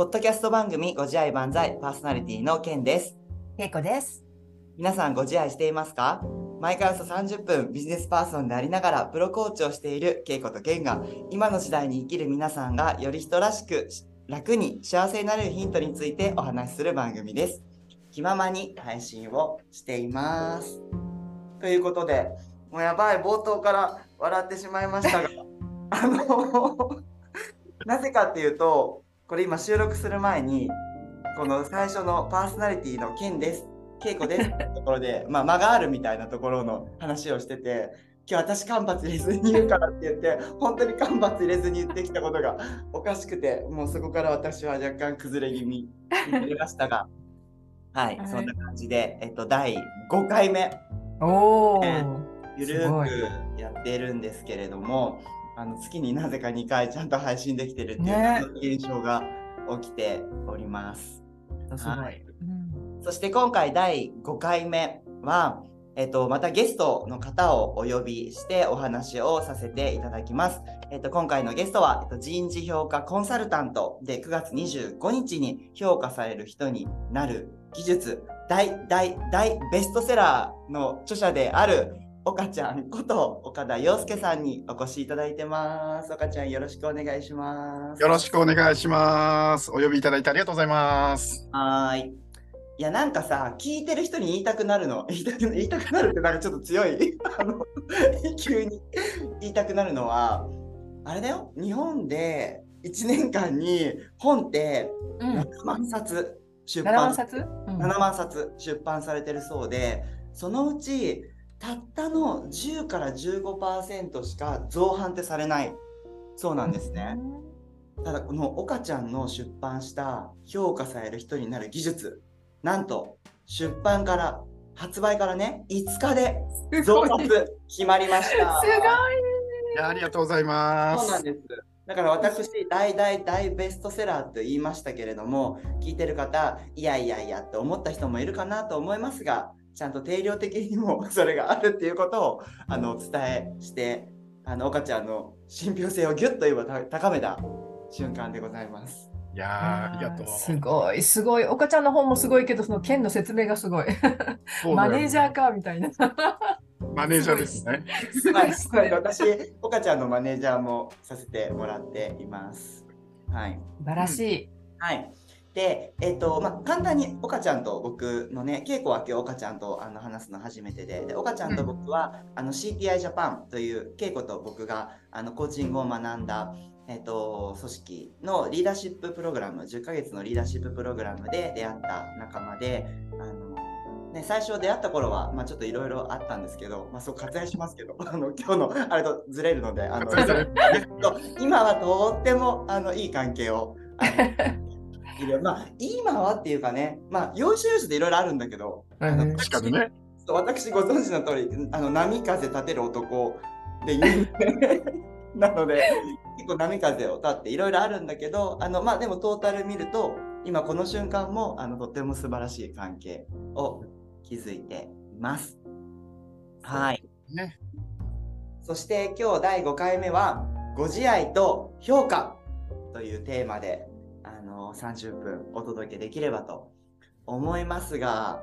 ポッドキャスト番組ご自愛万歳パーソナリティのケンです。けいこです。皆さんご自愛していますか？毎回およそ30分ビジネスパーソンでありながらプロコーチをしているケイコとケンが今の時代に生きる皆さんがより人らしく楽に幸せになれるヒントについてお話しする番組です。気ままに配信をしています。ということで、もうやばい、冒頭から笑ってしまいましたが、あの、なぜかっていうと、これ今収録する前に、この最初のパーソナリティのケンです。ケイコですってところで、まあ、間があるみたいなところの話をしてて、今日私間髪入れずに言うからって言って、本当に間髪入れずに言ってきたことがおかしくて、もうそこから私は若干崩れ気味になりましたが、はい、はい。そんな感じで、えっと、第5回目、おお、ねゆるくやっているんですけれども、あの月になぜか2回ちゃんと配信できてるっていうね現象が起きております。すごい。はいうんそして今回第5回目は、えっと、またゲストの方をお呼びしてお話をさせていただきます。えっと、今回のゲストは、えっと、人事評価コンサルタントで9月25日に評価される人になる技術大大大ベストセラーの著者である岡ちゃんこと岡田洋介さんにお越しいただいてます。岡ちゃんよろしくお願いします。よろしくお願いします。お呼びいただいてありがとうございます。はーい。いや、なんかさ、聞いてる人に言いたくなるの？言いたく言いたくなるってなんかちょっと強い。あの、急に言いたくなるのは、あれだよ。日本で1年間に本ってうん。7万冊出七万版、冊？うん7万冊出版されてるそうで、そのうちたったの10から15%しか造版ってされないそうなんですね。ただこの岡ちゃんの出版した評価される人になる技術なんと出版から発売からね5日です増ごい。刷決まりましたすいやありがとうございます。そうなんですだから私大大大ベストセラーと言いましたけれども聞いてる方いやいやいやって思った人もいるかなと思いますがちゃんと定量的にも それがあるっていうことをあのお伝えしてあの岡ちゃんの信憑性をギュッと今た高めた瞬間でございます。いやーありがとう。すごいすごい。岡ちゃんの本もすごいけどその県の説明がすごい。マネージャーかみたいな。マネージャーですね。はい、はい私、岡ちゃんのマネージャーもさせてもらっています。はい。素晴らしい。はい。で、えっ、と、まあ、簡単に岡ちゃんと僕のね、稽古は今日岡ちゃんとあの話すの初めてで、で岡ちゃんと僕は、あの CTI ジャパンという稽古と僕があのコーチングを学んだ、えっ、と、組織のリーダーシッププログラム、10ヶ月のリーダーシッププログラムで出会った仲間で、あの、ね、最初出会った頃は、まあ、ちょっといろいろあったんですけど、まあ、そう割愛しますけど、あの今日のあれとずれるので、あの 今はとってもあのいい関係を。あのいるまあ、今はっていうかね、まあ、要所要所でいろいろあるんだけど、確かにね。私ご存知の通り、あの波風立てる男で有名 なので、結構波風を立っていろいろあるんだけど、あのまあでもトータル見ると、今この瞬間もあのとっても素晴らしい関係を築いています。はい。ね。そして今日第5回目はご自愛と評価というテーマであの30分お届けできればと思いますが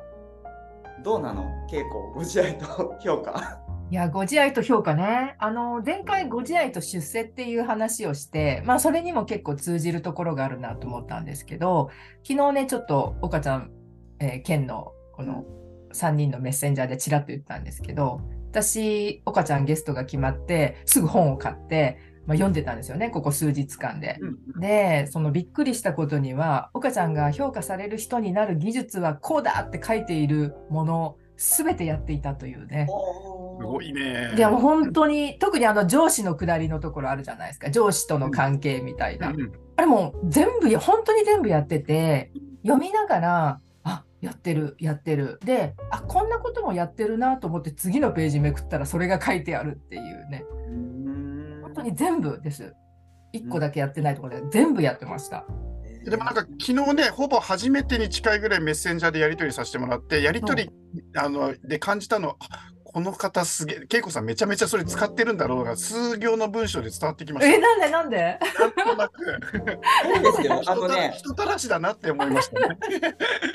どうなの？稽古ご自愛と評価いや、ご自愛と評価ね。あの、前回ご自愛と出世っていう話をして、まあ、それにも結構通じるところがあるなと思ったんですけど、昨日ね、ちょっと岡ちゃん、えー、県のこの3人のメッセンジャーでちらっと言ったんですけど、私、岡ちゃんゲストが決まって、すぐ本を買って、まあ、読んでたんですよね、ここ数日間で。で、そのびっくりしたことには、岡ちゃんが評価される人になる技術はこうだって書いているもの、すべてやっていたというね。すごいね。いやもう本当に特にあの上司の下りのところあるじゃないですか。上司との関係みたいな、うんあれもう全部や本当に全部やってて読みながらあやってるやってる。であこんなこともやってるなと思って次のページめくったらそれが書いてあるっていうね。うん。本当に全部です1個だけやってないところで全部やってました、でもなんか昨日ね、ほぼ初めてに近いぐらいメッセンジャーでやり取りさせてもらって、やり取り、あので感じたの、あここの方すげえ、恵子さんめちゃめちゃそれ使ってるんだろうが、数行の文章で伝わってきました。え、なんでなんで？なんとなく。そうですよ。あのね、人たらしだなって思いましたね。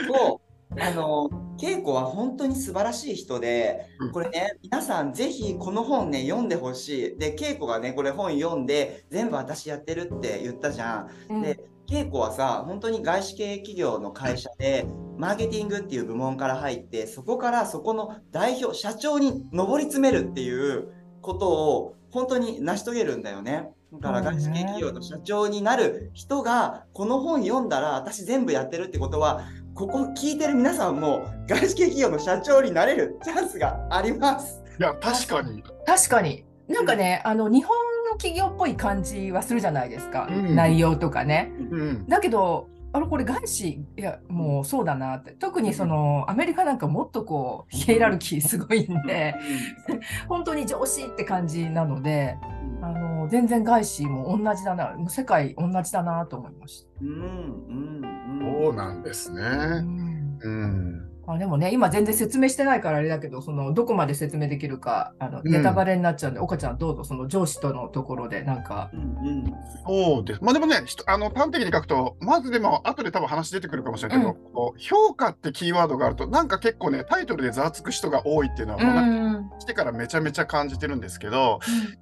そう、あの、恵子は本当に素晴らしい人でうん、これね、皆さんぜひこの本ね、読んでほしい。で、恵子がね、これ本読んで、全部私やってるって言ったじゃん。うんで、恵子はさ、本当に外資系企業の会社で、マーケティングっていう部門から入って、そこからそこの代表、社長に上り詰めるっていうことを本当に成し遂げるんだよね。だから外資系企業の社長になる人が、この本読んだら私全部やってるってことは、ここ聞いてる皆さんも外資系企業の社長になれるチャンスがあります。いや、確かに。確かに。なんかね、あの日本の企業っぽい感じはするじゃないですか、うん内容とかね。うん。だけど、あのこれ外資、いや、もうそうだなって、特にそのアメリカなんかもっとこう、ヒエラルキーすごいんで、本当に上司って感じなので、あの全然外資も同じだな、もう世界同じだなと思いました。うん、うん、うん。そうなんですうね。んうん。あでもね、今全然説明してないからあれだけど、そのどこまで説明できるか、あのうん。ネタバレになっちゃうんで、岡ちゃんどうぞ、その上司とのところで、なんか、うん、うん。そうです。まあでもね、あの端的に書くと、まずでも後で多分話出てくるかもしれないけど、こう評価ってキーワードがあると、なんか結構ね、タイトルでざわつく人が多いっていうのは、もうなんかん、来てからめちゃめちゃ感じてるんですけど、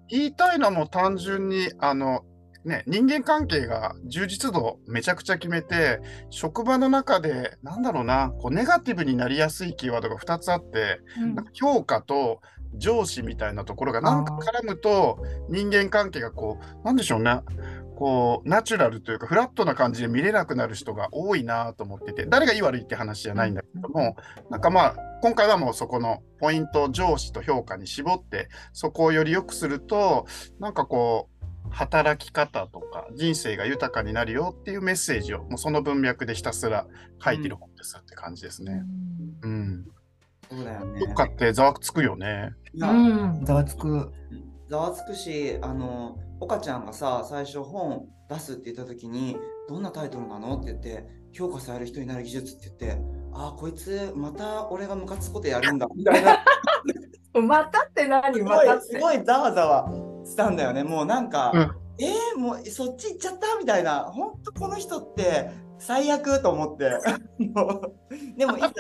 言いたいのはもう単純に、あの、ね、人間関係が充実度めちゃくちゃ決めて、職場の中で、なんだろうな、こうネガティブになりやすいキーワードが2つあって、うん。なんか評価と上司みたいなところがなんか絡むと人間関係がこうなんでしょうねこうナチュラルというかフラットな感じで見れなくなる人が多いなと思ってて誰がいい悪いって話じゃないんだけどもなんかまあ今回はもうそこのポイント上司と評価に絞ってそこをより良くするとなんかこう働き方とか人生が豊かになるよっていうメッセージをもうその文脈でひたすら書いてる本ですって感じですね。うん。そうだよね。評価ってざわつくよね。ざわつく。ざわつくし、あの、岡ちゃんがさ、最初本出すって言った時に、どんなタイトルなの？って言って、評価される人になる技術って言って、あー、こいつ、また俺がムカつくことやるんだ、みたいな。またって何？またっ、て。すごいざわざわしたんだよね。もうなんか、うんえー、もうそっち行っちゃった？みたいな、本当この人って最悪と思って。でもいざ、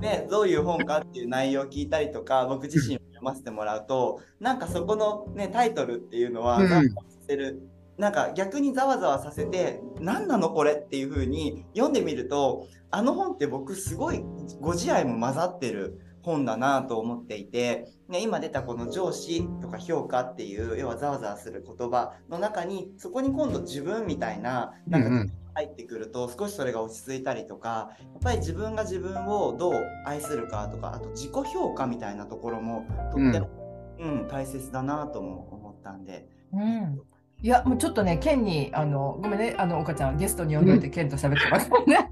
ね、どういう本かっていう内容を聞いたりとか、僕自身も読ませてもらうと、なんかそこの、ね、タイトルっていうのは、うんざわざわさせる。なんか逆にざわざわさせて、何なのこれっていう風に読んでみると、あの本って僕すごいご自愛も混ざってる本だなと思っていて、ね、今出たこの上司とか評価っていう要はざわざわする言葉の中にそこに今度自分みたいななんかうんうん入ってくると少しそれが落ち着いたりとかやっぱり自分が自分をどう愛するかとかあと自己評価みたいなところもとっても、うん大切だなとも思ったんで。うんいや、もうちょっとね、ケンに、あの、ごめんね、あの、岡ちゃん、ゲストに呼んでおいて、ケンと喋ってますね。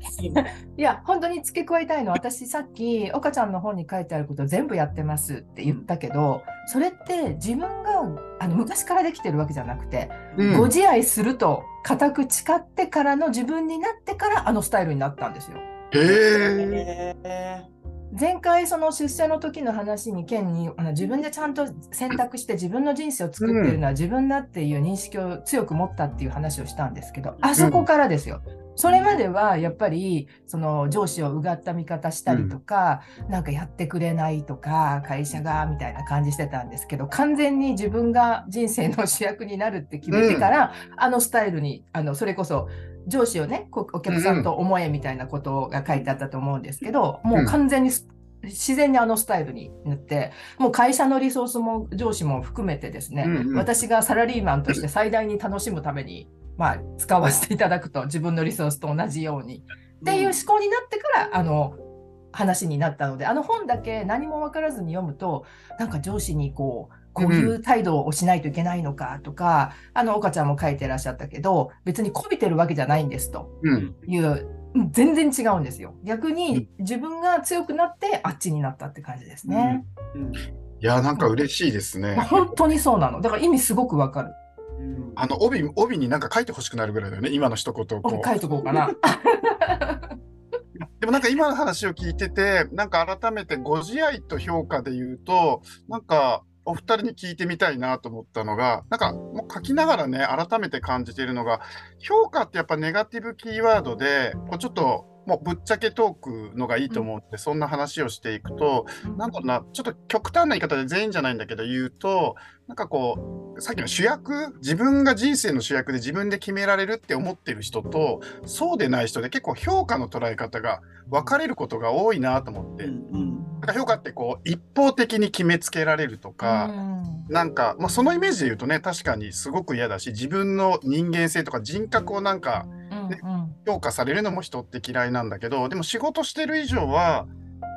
いや、本当に付け加えたいのは、私さっき、岡ちゃんの本に書いてあること全部やってますって言ったけど、それって自分があの昔からできてるわけじゃなくて、うんご自愛すると固く誓ってからの自分になってからあのスタイルになったんですよ。へえ。え前回その出世の時の話にケンにあの自分でちゃんと選択して自分の人生を作っているのは自分だっていう認識を強く持ったっていう話をしたんですけど、あそこからですよ。それまではやっぱりその上司をうがった見方したりとか、なんかやってくれないとか会社がみたいな感じしてたんですけど完全に自分が人生の主役になるって決めてから、あのスタイルにあのそれこそ上司をねこお客さんと思えみたいなことが書いてあったと思うんですけど、もう完全にす自然にあのスタイルになってもう会社のリソースも上司も含めてですね、うんうん。私がサラリーマンとして最大に楽しむために、まあ、使わせていただくと自分のリソースと同じように。っていう思考になってからあの話になったのであの本だけ何も分からずに読むとなんか上司にこうこういう態度をしないといけないのかとか、あの岡ちゃんも書いてらっしゃったけど別にこびてるわけじゃないんですと。うん。いううん全然違うんですよ。逆に自分が強くなってあっちになったって感じですね、うん。いや、なんか嬉しいですね。本当にそうなの。だから意味すごくわかる。うん。あの帯帯になんか書いてほしくなるぐらいだよね、今の一言をこ俺書いとこうかな。う。でもなんか今の話を聞いてて、なんか改めてご自愛と評価で言うと、なんかお二人に聞いてみたいなと思ったのが、なんかもう書きながらね、改めて感じているのが、評価ってやっぱネガティブキーワードで、こうちょっともうぶっちゃけトークのがいいと思って、そんな話をしていくと、なんだろうな、ちょっと極端な言い方で全員じゃないんだけど言うと、なんかこう、さっきの主役、自分が人生の主役で自分で決められるって思ってる人と、そうでない人で結構評価の捉え方が分かれることが多いなと思って。うんなんか評価ってこう一方的に決めつけられるとか、なんか、まあ、そのイメージで言うとね確かにすごく嫌だし自分の人間性とか人格をなんかね評価されるのも人って嫌いなんだけどでも仕事してる以上は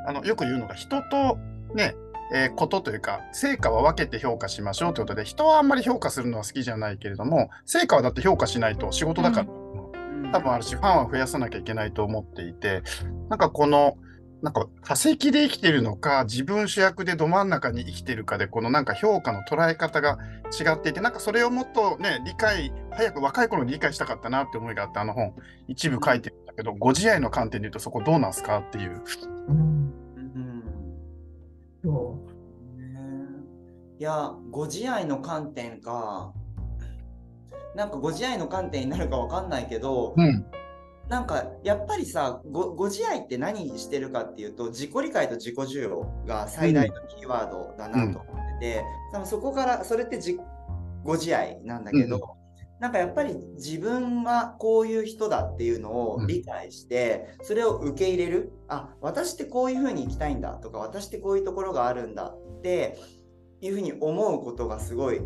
あのよく言うのが人とねえーことというか成果は分けて評価しましょうということで人はあんまり評価するのは好きじゃないけれども成果はだって評価しないと仕事だから、うん。多分あるしファンは増やさなきゃいけないと思っていてなんかこのなんか化石で生きてるのか自分主役でど真ん中に生きてるかでこのなんか評価の捉え方が違っていてなんかそれをもっとね理解早く若い頃に理解したかったなって思いがあってあの本一部書いてるんだけどご自愛の観点で言うとそこどうなんすかっていう。うんうんそねいや、ご自愛の観点か。なんかご自愛の観点になるかわかんないけど、うんなんかやっぱりさご、ご自愛って何してるかっていうと、自己理解と自己需要が最大のキーワードだなと思ってて、多分そこから、それってじご自愛なんだけど、なんかやっぱり自分がこういう人だっていうのを理解して、それを受け入れる。あ、私ってこういう風に生きたいんだとか、私ってこういうところがあるんだっていうふうに思うことがすごい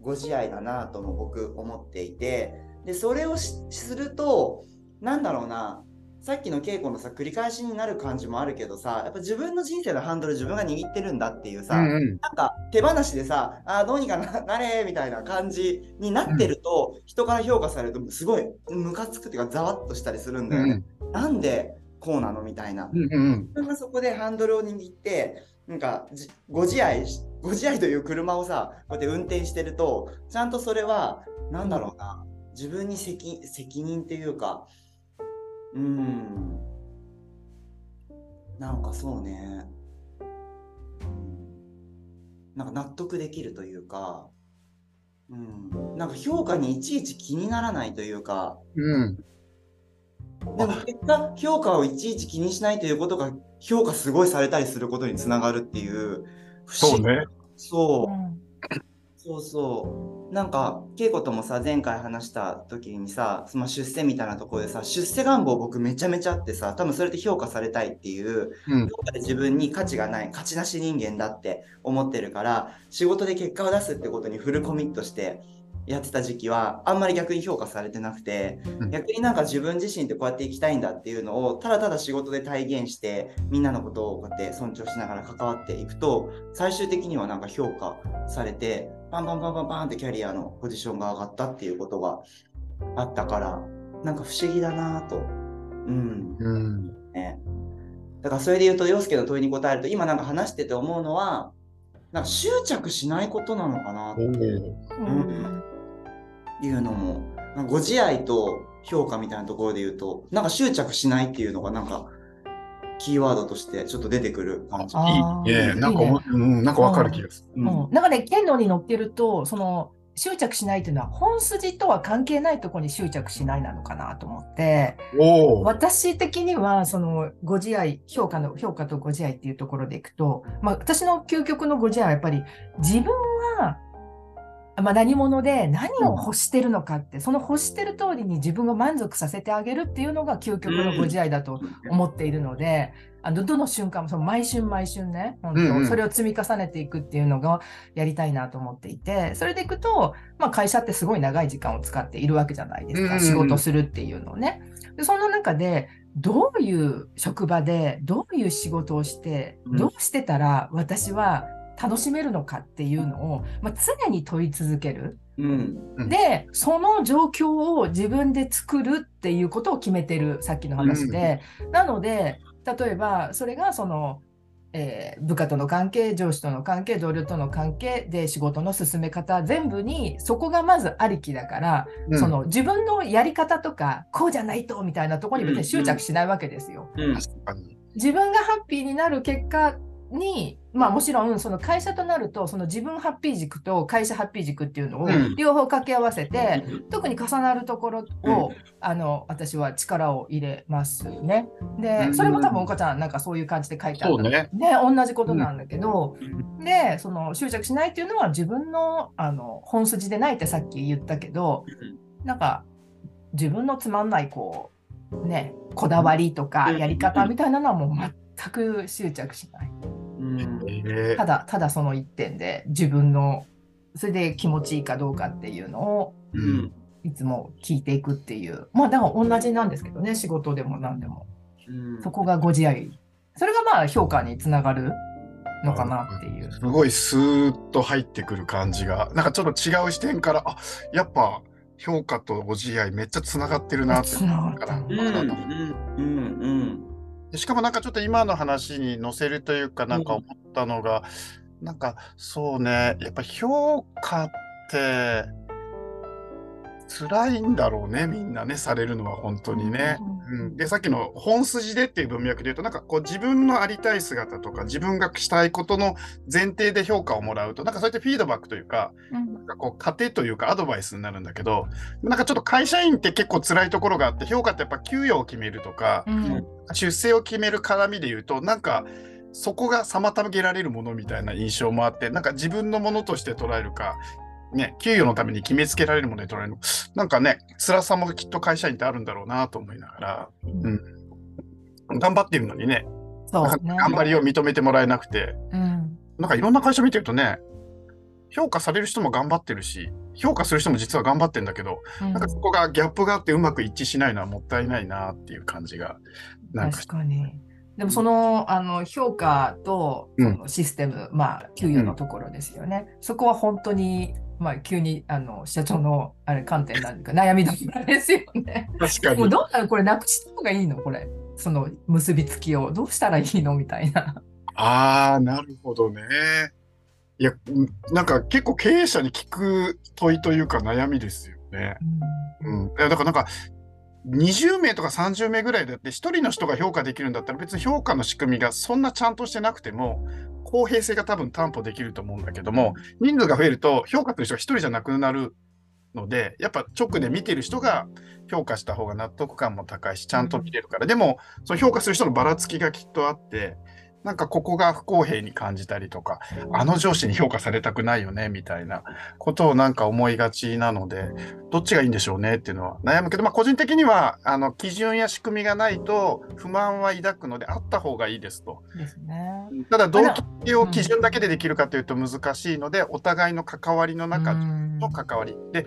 ご自愛だなとも僕思っていて、で、それをしすると、なんだろうな、さっきの稽古のさ、繰り返しになる感じもあるけどさ、やっぱ自分の人生のハンドル自分が握ってるんだっていうさ、うんうん。なんか手放しでさ、あーどうにかな なれみたいな感じになってると、人から評価されるとすごいムカつくっていうかざわっとしたりするんだよね。なんでこうなのみたいな。うんうん。自分がそこでハンドルを握って、なんかじご自愛し、ご自愛という車をさ、こうやって運転してると、ちゃんとそれは、なんだろうな、自分に責責任っていうか、うーん、なんかそうね、うん。なんか納得できるというか、うん、なんか評価にいちいち気にならないというか、うん。でも結果、評価をいちいち気にしないということが、評価すごいされたりすることにつながるっていう、不思議。そうね。そう。う。んそうそう。なんか、恵子ともさ、前回話した時にさ、その出世みたいなところでさ、出世願望僕めちゃめちゃあってさ、多分それで評価されたいっていう、うん評価で自分に価値がない、価値なし人間だって思ってるから、仕事で結果を出すってことにフルコミットしてやってた時期は、あんまり逆に評価されてなくて、うん逆になんか自分自身ってこうやって生きたいんだっていうのを、ただただ仕事で体現して、みんなのことをこうやって尊重しながら関わっていくと、最終的にはなんか評価されて、パンパンパンパンパンってキャリアのポジションが上がったっていうことがあったから、なんか不思議だなぁと。うん。うんね。だからそれで言うと、洋介の問いに答えると、今なんか話してて思うのは、なんか執着しないことなのかなっておーうんいうのも、ご自愛と評価みたいなところで言うと、なんか執着しないっていうのがなんか、キーワードとしてちょっと出てくる感じ。いいね。なんかいいねお、うん、なんかわかる気がする。うんうんなんかね、剣道に乗ってると、その執着しないというのは、本筋とは関係ないところに執着しないなのかなと思って、おお。私的には、そのご自愛、評価の評価とご自愛っていうところでいくと、まあ、私の究極のご自愛はやっぱり自分は、まあ、何者で何を欲してるのかって、その欲してる通りに自分を満足させてあげるっていうのが究極のご自愛だと思っているので、あのどの瞬間もその毎春毎春ね、本当、うんうん。それを積み重ねていくっていうのがやりたいなと思っていて、それでいくと、まあ、会社ってすごい長い時間を使っているわけじゃないですか、うん仕事するっていうのをね。でその中で、どういう職場で、どういう仕事をして、うん。どうしてたら私は楽しめるのかっていうのを、まあ、常に問い続ける。うん。うんで、その状況を自分で作るっていうことを決めてる、さっきの話で。なので、例えば、それがその、えー部下との関係、上司との関係、同僚との関係で仕事の進め方、全部にそこがまずありきだから、うんその自分のやり方とか、こうじゃないとみたいなところに別に執着しないわけですよ。うん確かに。自分がハッピーになる結果に、まあもちろんその会社となると、その自分ハッピー軸と会社ハッピー軸っていうのをうん。両方掛け合わせて、特に重なるところを、うん。あの私は力を入れますね。で、うん。それも多分岡ちゃんなんかそういう感じで書いてあるね。ね、同じことなんだけど、で、その執着しないっていうのは自分のあの本筋でないってさっき言ったけど、なんか自分のつまんないこう、ね、こだわりとかうん。やり方みたいなのはもう全く執着しない。うんえーただ、ただその一点で自分の、それで気持ちいいかどうかっていうのをううんんいつも聞いていくっていう。まあ、だから同じなんですけどね、仕事でも何でも。うんそこがご自愛。それがまあ評価につながるのかなっていう。すごいスーッと入ってくる感じが、なんかちょっと違う視点から、あやっぱ評価とご自愛めっちゃつながってるなってつながったからうんうんうんでしかもなんかちょっと今の話に載せるというかなんか思ったのが、なんかそうねやっぱ評価って辛いんだろうねみんなねされるのは本当にね。うん、でさっきの本筋でっていう文脈で言うとなんかこう自分のありたい姿とか自分がしたいことの前提で評価をもらうとなんかそうやってフィードバックというかうん。なんかこう糧というかアドバイスになるんだけどなんかちょっと会社員って結構辛いところがあって評価ってやっぱ給与を決めるとかうん。出世を決める絡みで言うとなんかそこが妨げられるものみたいな印象もあってなんか自分のものとして捉えるか、ね、給与のために決めつけられるもので捉えるの。なんかね辛さもきっと会社員ってあるんだろうなと思いながら、うん、頑張ってるのにねそうね。頑張りを認めてもらえなくて。うん。なんかいろんな会社見てるとね評価される人も頑張ってるし評価する人も実は頑張ってんだけどうん。なんかそこがギャップがあってうまく一致しないのはもったいないなっていう感じがなんか確かに。でもそのあの評価とうん。そのシステム、まあ給与のところですよね。そこは本当に、まあ、急にあの社長のあれ観点なんか悩みどころですよね。確かもうどうなのこれなくした方がいいのこれ。その結びつきをどうしたらいいのみたいな。ああ、なるほどね。いや、うんなんか結構経営者に聞く問いというか悩みですよね。うん。いやだからなんか、20名とか30名ぐらいだって、1人の人が評価できるんだったら、別に評価の仕組みがそんなちゃんとしてなくても、公平性が多分担保できると思うんだけども、人数が増えると、評価する人が1人じゃなくなるので、やっぱ直で見てる人が評価した方が納得感も高いし、ちゃんと見れるから。でも、その評価する人のばらつきがきっとあって、なんかここが不公平に感じたりとか、あの上司に評価されたくないよねみたいなことをなんか思いがちなので、どっちがいいんでしょうねっていうのは悩むけど、まあ、個人的にはあの基準や仕組みがないと不満は抱くので、あった方がいいですと。ですね。ただ、同期を基準だけでできるかというと難しいので、お互いの関わりの中うんの関わり。で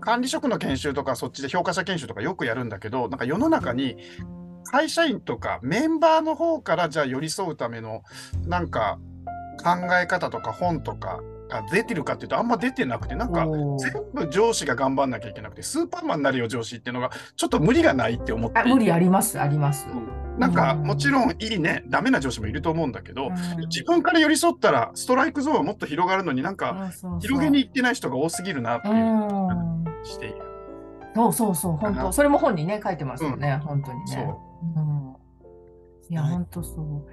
管理職の研修とかそっちで評価者研修とかよくやるんだけどなんか世の中に会社員とかメンバーの方からじゃあ寄り添うためのなんか考え方とか本とかが出てるかっていうとあんま出てなくてなんか全部上司が頑張んなきゃいけなくてスーパーマンになるよ上司っていうのがちょっと無理がないって思って無理あります、あります。なんかうん。もちろんいいねダメな上司もいると思うんだけどうん。自分から寄り添ったらストライクゾーンはもっと広がるのになんか広げに行ってない人が多すぎるなっていう。うん。している。そうそうそう、本かな。当、それも本にね、書いてますよね、本当にね。そううん、いや、はい。本当そう。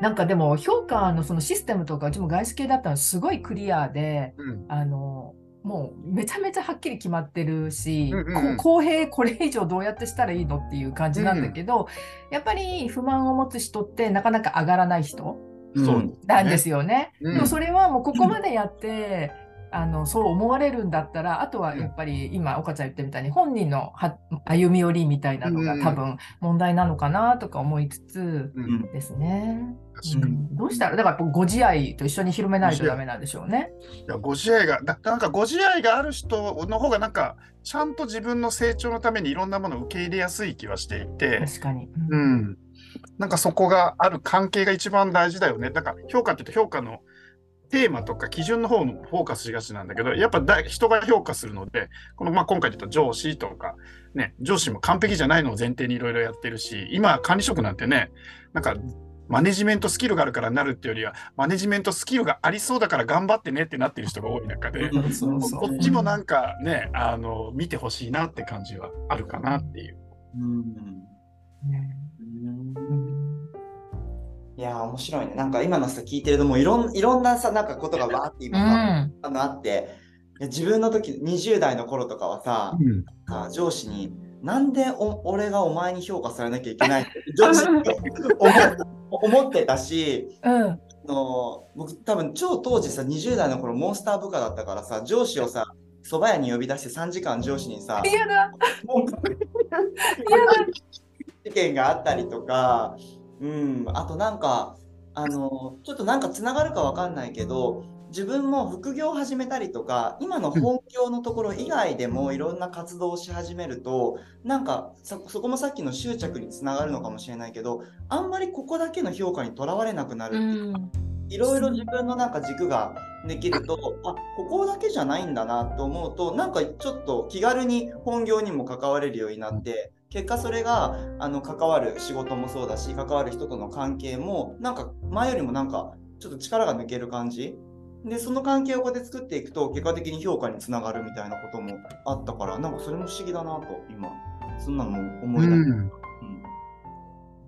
なんかでも、評価のそのシステムとか、うちも外資系だったのすごいクリアで、うん。あの、もうめちゃめちゃはっきり決まってるし、うんうん。うんこ公平これ以上どうやってしたらいいのっていう感じなんだけど、やっぱり不満を持つ人ってなかなか上がらない人なんですよね。うん。でもそれはもうここまでやって、あのそう思われるんだったらあとはやっぱり今岡ちゃん言ったみたいに本人のは歩み寄りみたいなのうんが多分問題なのかなとか思いつつううんんですね。確かに。うんどうしたらだからご自愛と一緒に広めないとダメなんでしょうね。いやご自愛がだなんかご自愛がある人の方がなんかちゃんと自分の成長のためにいろんなものを受け入れやすい気はしていて、確かに。ううんん、なんかそこがある関係が一番大事だよね。だから評価って言うと評価のテーマとか基準の方のフォーカスしがちなんだけど、やっぱだ人が評価するので、このまあ今回で言った上司とか、ね、上司も完璧じゃないのを前提にいろいろやってるし、今管理職なんてね、なんかマネジメントスキルがあるからなるっていうよりは、マネジメントスキルがありそうだから頑張ってねってなってる人が多い中で、うんそうそうこっちもなんかね、あの、見てほしいなって感じはあるかなっていう。うん。ね。うんいやー面白いね。なんか今のさ聞いてるともういろんいろんなさなんかことがわーってう今さ、ん。あのあって。自分の時20代の頃とかはさ、うん。あ上司になんでお俺がお前に評価されなきゃいけないって上司に思思ってたしうん。あの僕多分超当時さ20代の頃モンスター部下だったからさ上司をさ蕎麦屋に呼び出して3時間上司にさ嫌だ。嫌だ。事件があったりとか、うん、あとなんか、あの、ちょっとなんかつながるかわかんないけど、自分も副業を始めたりとか、今の本業のところ以外でもいろんな活動をし始めると、なんかそそこもさっきの執着につながるのかもしれないけど、あんまりここだけの評価にとらわれなくなるっていうか、いろいろ自分のなんか軸ができると、あここだけじゃないんだなと思うと、なんかちょっと気軽に本業にも関われるようになって、結果それがあの関わる仕事もそうだし、関わる人との関係も、なんか前よりもなんかちょっと力が抜ける感じ。で、その関係をこうやって作っていくと、結果的に評価につながるみたいなこともあったから、なんかそれも不思議だなと、今、そんなのも思い出した。うん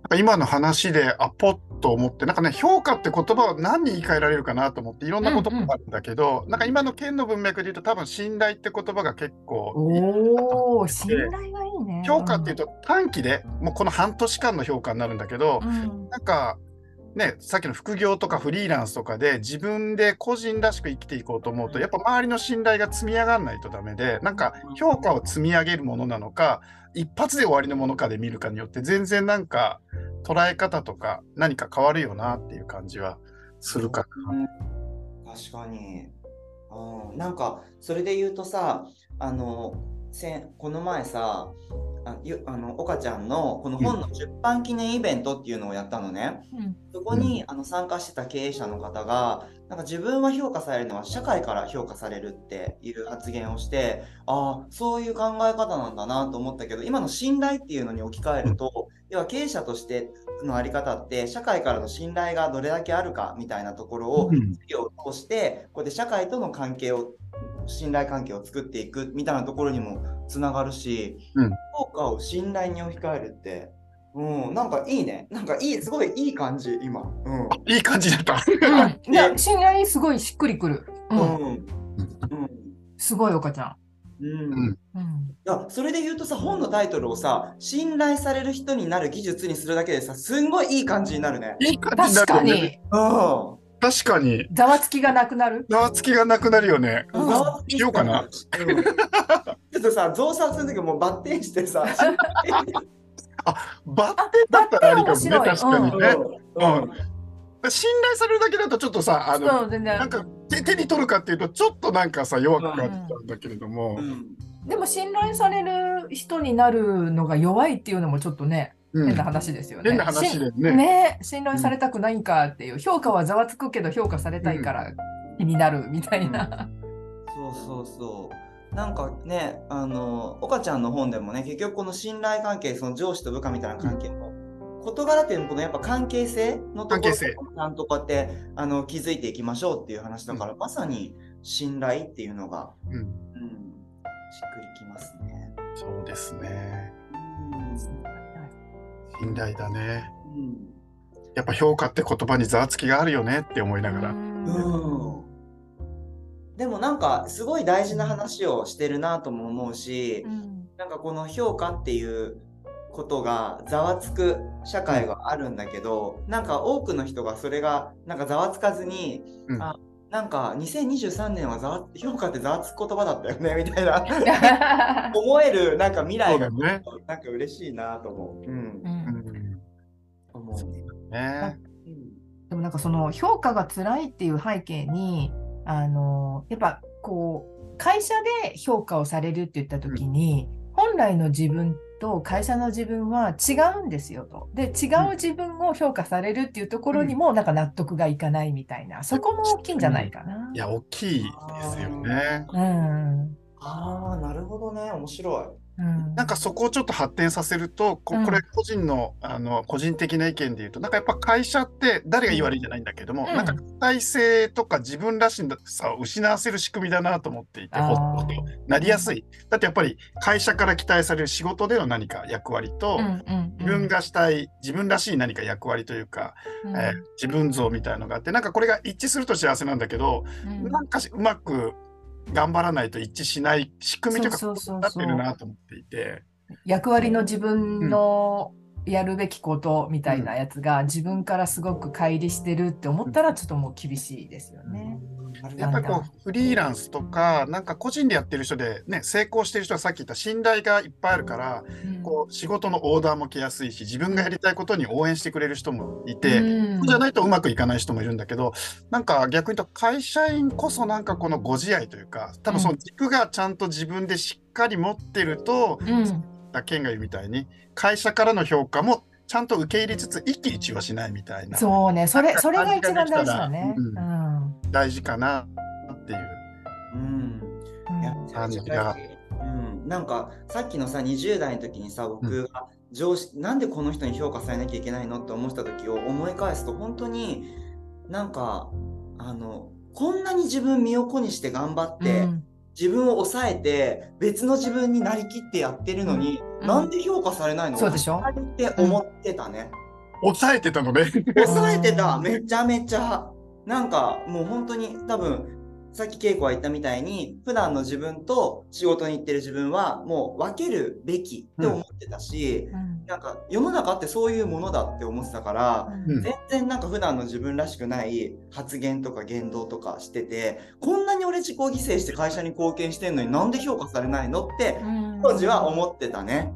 なんか今の話であポッと思ってなんかね評価って言葉は何に言い換えられるかなと思っていろんな言葉があるんだけど、なんか今の県の文脈で言うと多分信頼って言葉が結構おお信頼がね。評価っていうと短期でもうこの半年間の評価になるんだけど、うん。なんかねさっきの副業とかフリーランスとかで自分で個人らしく生きていこうと思うとやっぱ周りの信頼が積み上がらないとダメでなんか評価を積み上げるものなのか一発で終わりのものかで見るかによって全然なんか捉え方とか何か変わるよなっていう感じはするかな。うん確かに、うん、なんかそれで言うとさあのせんこの前さあゆあの岡ちゃんのこの本の出版記念イベントっていうのをやったのね、うん。そこに、あの参加してた経営者の方がなんか自分は評価されるのは社会から評価されるっていう発言をしてああそういう考え方なんだなと思ったけど今の信頼っていうのに置き換えると、要は経営者としてのあり方って社会からの信頼がどれだけあるかみたいなところをうん。事業を通してこうやって社会との関係を信頼関係を作っていくみたいなところにもつながるし、うん。評価を信頼に置き換えるって、うん、なんかいいね。なんかいいすごいいい感じ今。うん。いい感じだった。うん。いや信頼すごいしっくりくる、ううん。ん。うん。すごい岡ちゃん、うん。うん。うん、いやそれで言うとさ本のタイトルをさ信頼される人になる技術にするだけでさすんごいいい感じになるね。いい感じにな確か。に。うん確かに。ざわつきがなくなる？ざわつきがなくなるよね。うんざわつきしようかな。うんちょっとさ増産するときもうバッテンしてさ。バッテンだったらありかもね、確かにね。うん信頼されるだけだとちょっとさ、あの、なんか手手に取るかっていうと、ちょっとなんかさ、弱く感じちゃうんだけれどもう、んでも信頼される人になるのが弱いっていうのもちょっとね、うん変な話ですよね。変な話だよねしね信頼されたくないんかっていう、評価はざわつくけど評価されたいから気になるみたいな。そうそうそう。なんかね、あの、岡ちゃんの本でもね、結局この信頼関係、その上司と部下みたいな関係の、事柄っていうのこのやっぱ関係性のところ関係性ちゃんとこうやってあの気づいていきましょうっていう話だから、まさに信頼っていうのが、うんうん、しっくりきますね。そうですね。うん信頼だね。うんやっぱ評価って言葉にざわつきがあるよねって思いながら。うんでもなんかすごい大事な話をしてるなとも思うし、なんかこの評価っていうことがざわつく社会があるんだけど、なんか多くの人がそれがなんかざわつかずに、うんあなんか2023年はざわ評価ってざわつく言葉だったよねみたいな 思えるなんか未来がね。なんか嬉しいなと思う。うんう、うんん。思うでもなんかその評価が辛いっていう背景にあのやっぱこう会社で評価をされるって言った時に、本来の自分と会社の自分は違うんですよと。で違う自分を評価されるっていうところにもなんか納得がいかないみたいなそこも大きいんじゃないかな。いや、大きいですよね。うんああ、なるほどね。面白い。うん。なんかそこをちょっと発展させると、これ個人のあの個人的な意見で言うと、なんかやっぱ会社って誰が言い悪いじゃないんだけども、うん。なんか体制とか自分らしさを失わせる仕組みだなと思っていて、ほっとなりやすい。だってやっぱり会社から期待される仕事での何か役割と、うんうんうん。自分がしたい自分らしい何か役割というか、うん。えー自分像みたいのがあってなんかこれが一致すると幸せなんだけど、うん。なんかしうまく頑張らないと一致しない仕組みとかそうそうそうそうなってるなと思っていて。役割の自分のやるべきことみたいなやつが自分からすごく乖離してるって思ったらちょっともう厳しいですよね。やっぱりこうフリーランスとかなんか個人でやってる人でね成功してる人はさっき言った信頼がいっぱいあるからうん。こう仕事のオーダーも来やすいし自分がやりたいことに応援してくれる人もいて、うん。そうじゃないとうまくいかない人もいるんだけどなんか逆に言うと会社員こそなんかこのご自愛というか多分その軸がちゃんと自分でしっかり持ってると、うんケンが言うみたいに会社からの評価もちゃんと受け入れつつ一喜一憂はしないみたいな。そうね。それそれが一番大事だ感ね。じができたうん。大事かなっていう。うん。いやうん感じが。うん、なんかさっきのさ20代の時にさ僕が上司、なんでこの人に評価されなきゃいけないのって思ってた時を思い返すと本当になんかあのこんなに自分身を粉にして頑張って、うん自分を抑えて別の自分になりきってやってるのに、うん。なんで評価されないの？そうでしょ？って思ってたね。抑えてたのね。抑えてた。めちゃめちゃ。なんかもう本当に多分さっき稽古が言ったみたいに普段の自分と仕事に行ってる自分はもう分けるべきって思ってたし、うんなんか世の中ってそういうものだって思ってたから、うん全然なんか普段の自分らしくない発言とか言動とかしててこんなに俺自己犠牲して会社に貢献してんのになんで評価されないのってうん当時は思ってたね。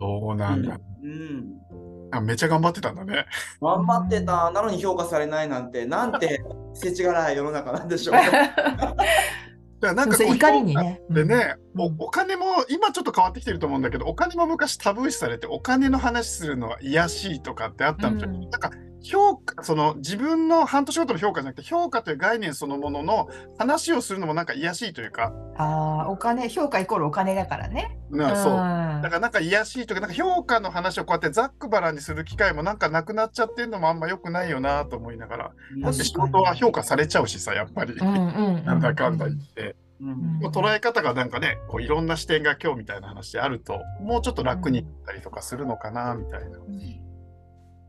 そうなんだ。うんあめっちゃ頑張ってたんだね。頑張ってたなのに評価されないなんてなんて世知辛い世の中なんでしょう。だからなんか怒りにね。でね、うんおお金も今ちょっと変わってきてると思うんだけどお金も昔タブー視されてお金の話するのは癒やしいとかってあったんじゃ、うんなんか評価その自分の半年ごとの評価じゃなくて評価という概念そのものの話をするのもなんか癒やしいというか、ああ、お金、評価イコールお金だからね。なそう。うん。だからなんか癒やしいというかなんか評価の話をこうやってざっくばらんにする機会もなんかなくなっちゃってるのもあんま良くないよなと思いながら。だって仕事は評価されちゃうしさやっぱり、うんうんうんなんだかんだ言って。うん。うん。捉え方がなんかねこういろんな視点が今日みたいな話であるともうちょっと楽になったりとかするのかなみたいな。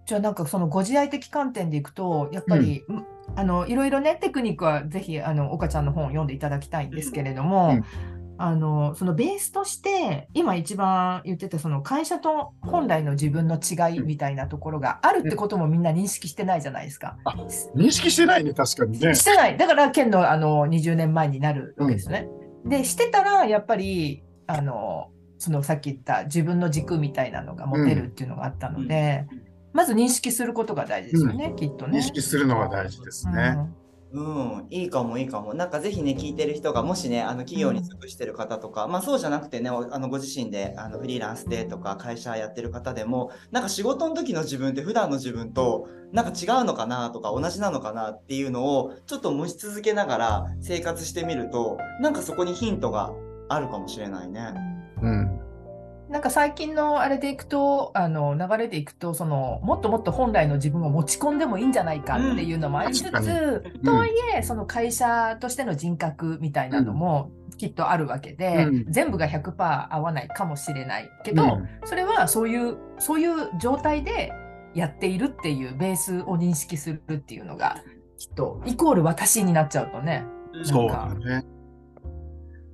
じゃあなんかそのご自愛的観点でいくとやっぱり、うんあのいろいろねテクニックはぜひあの岡ちゃんの本を読んでいただきたいんですけれども、うんあのそのベースとして今一番言ってたその会社と本来の自分の違いみたいなところがあるってこともみんな認識してないじゃないですか。認識してないね確かにね。してない。だから、県のあの20年前になるわけですよね。で、してたら、やっぱり、あの、そのさっき言った自分の軸みたいなのが持てるっていうのがあったので、まず認識することが大事ですよね、きっとね。認識するのが大事ですね。うん、いいかもいいかも。なんかぜひね、聞いてる人が、もしね、あの企業に属してる方とか、まあそうじゃなくてね、おあのご自身であのフリーランスでとか会社やってる方でも、なんか仕事の時の自分って普段の自分となんか違うのかなとか同じなのかなっていうのをちょっと持ち続けながら生活してみると、なんかそこにヒントがあるかもしれないね。うん。なんか最近のあれでいくと、あの流れでいくと、そのもっともっと本来の自分を持ち込んでもいいんじゃないかっていうのもありつつ、うんとはいえ、その会社としての人格みたいなのもきっとあるわけで、うん。全部が100%合わないかもしれないけど、うん。それはそういうそういう状態でやっているっていうベースを認識するっていうのがきっとイコール私になっちゃうとね。そうだね。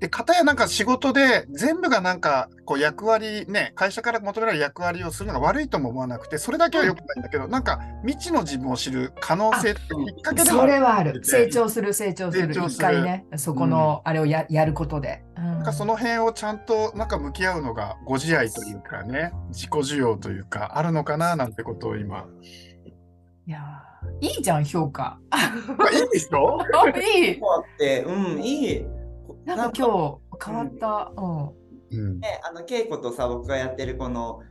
で、片やなんか仕事で全部がなんかこう役割ね、会社から求められる役割をするのが悪いとも思わなくて、それだけは良くないんだけど、なんか未知の自分を知る可能性ってきっかけでもそれはある。成長する成長する。一回ね、そこのあれをや,、やることで。うんなんかその辺をちゃんとなんか向き合うのがご自愛というかね、自己需要というかあるのかななんてことを今。いやーいいじゃん評価。あいいでしょ？いい。うん、いい。なんか今日変わった。うん。うん。ね、あの稽古とさ僕がやってるこの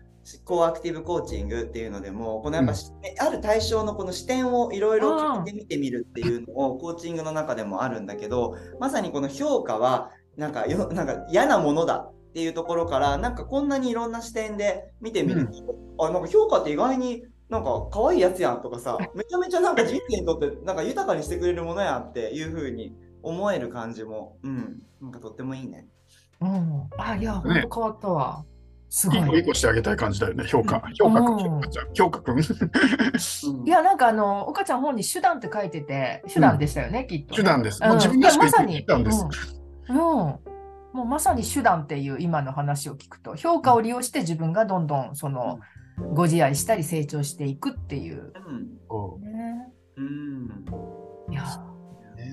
コーアクティブコーチングっていうのでもこのやっぱ、しある対象のこの視点をいろいろ変えてみてみるっていうのをコーチングの中でもあるんだけどまさにこの評価はなんかよ なんか嫌なものだっていうところからなんかこんなにいろんな視点で見てみると、あなんか評価って意外になんか可愛いやつやんとかさめちゃめちゃなんか人生にとってなんか豊かにしてくれるものやんっていう風に思える感じも、うん、なんかとってもいいね。うん。あ、いや、ねと変わったわ。すごい。いい子いい子してあげたい感じだよね、評価。評価くん、評価ちゃん、評価くん。うんいや、なんかあの、岡ちゃん本に手段って書いてて、手段でしたよね、きっとね。手段です。うんもう自分らしく生きいやまさにてきたんです。うん。うんもうまさに手段っていう今の話を聞くと、評価を利用して自分がどんどんその、ご自愛したり成長していくっていう。うんそね、うんいや、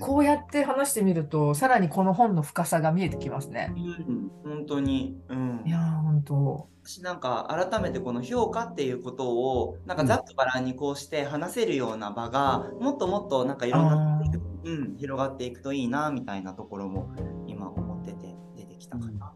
こうやって話してみると、さらにこの本の深さが見えてきますね。うん、本当に、うんいや、本当。私なんか改めてこの評価っていうことをなんかざっくばらんにこうして話せるような場がもっともっとなんかいろんなうん、広がっていくといいなみたいなところも今思ってて出てきたかな。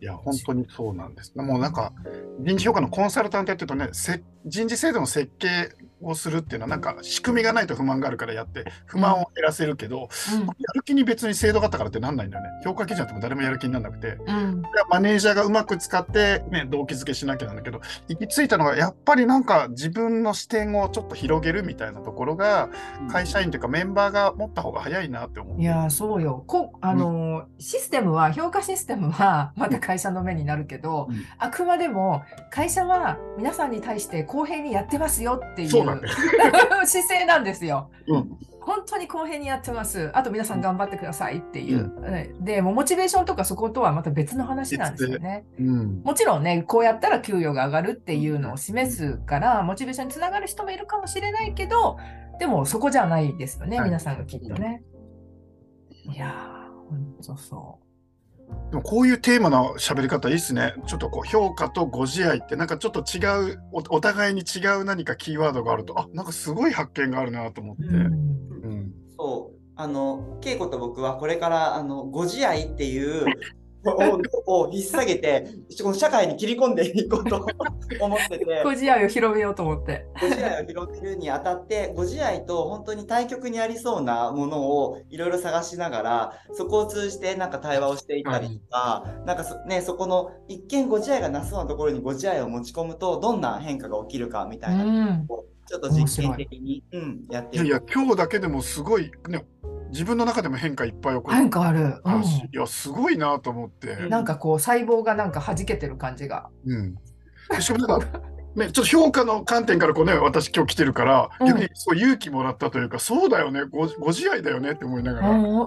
いや、本当にそうなんです。もうなんか、人事評価のコンサルタントやってるとね、せ人事制度の設計をするっていうのは、なんか仕組みがないと不満があるからやって、不満を減らせるけど、うん。やる気に別に制度があったからってなんないんだよね。評価基準あっても誰もやる気にならなくて、うん。マネージャーがうまく使って、ね、動機づけしなきゃなんだけど、行き着いたのが、やっぱりなんか自分の視点をちょっと広げるみたいなところが、会社員というかメンバーが持った方が早いなって思う。いやーそうよ。こあのーシステムは評価システムはまた会社の目になるけど、うん。あくまでも会社は皆さんに対して公平にやってますよっていうそうだね。姿勢なんですよ。うん。本当に公平にやってます。あと皆さん頑張ってくださいっていう。うんでもうモチベーションとかそことはまた別の話なんですよね。うん。もちろんね、こうやったら給与が上がるっていうのを示すから、モチベーションにつながる人もいるかもしれないけど、でもそこじゃないですよね、はい皆さんがきっとね。いやー、ほんとそでもこういうテーマの喋り方いいっすね。ちょっとこう評価とご自愛ってなんかちょっと違うおお互いに違う何かキーワードがあるとあなんかすごい発見があるなと思って。う。うんうんそうあの恵子と僕はこれからあのご自愛っていうをを引っ提げてこの社会に切り込んでいこうと思ってて。ご自愛を広めようと思って。ご自愛を広げるにあたってご自愛と本当に対極にありそうなものをいろいろ探しながらそこを通じてなんか対話をしていったりとか、なんかそ,、ね、そこの一見ご自愛がなさそうなところにご自愛を持ち込むとどんな変化が起きるかみたういな、ん。ちょっと実験的に、うん、やっていやいや今日だけでもすごいね自分の中でも変化いっぱい起こる。変化ある。あるしいやすごいなと思って。うん。なんかこう、細胞がなんか弾けてる感じが。うん。でしかもなんか ね、ちょっと評価の観点からこうね、私今日来てるから、うん逆にそう勇気もらったというか、そうだよね、ごご自愛だよねって思いながら、うん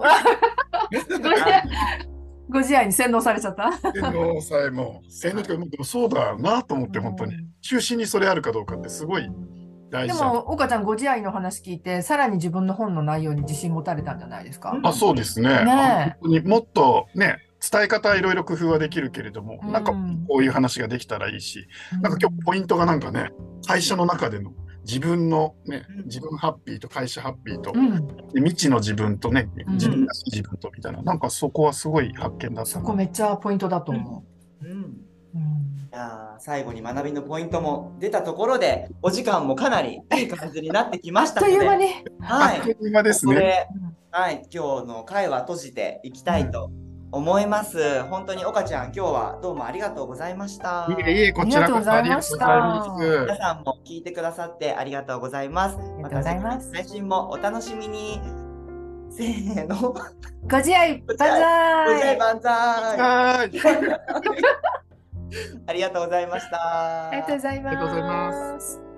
ご自愛に洗脳されちゃった？天皇さえも、天皇というか、でもそうだよなと思って、本当に。中心にそれあるかどうかってすごい。でも、岡ちゃん、ご自愛の話聞いて、さらに自分の本の内容に自信持たれたんじゃないですか？あそうですね。ねえ。本当にもっとね、伝え方はいろいろ工夫はできるけれども、なんかうんこういう話ができたらいいし、なんか今日ポイントがなんかね、会社の中での自分のね、自分ハッピーと会社ハッピーと、うん、で未知の自分とね、うん。自分らしい自分とみたいな、なんかそこはすごい発見だったな。そこめっちゃポイントだと思う。ん。う。うん。いやー最後に学びのポイントも出たところでお時間もかなりいい感じになってきましたのであっという間に。はいあっという間ですね。はい、今日の会は閉じていきたいと思います。本当に岡ちゃん、今日はどうもありがとうございました。いえいえ、こちらこそありがとうござい皆ます。さんも聞いてくださってありがとうございます。りがとうございます配信もお楽しみに。せーの。ご自愛、万ご自愛歳。万歳。ありがとうございました。ありがとうござい。ます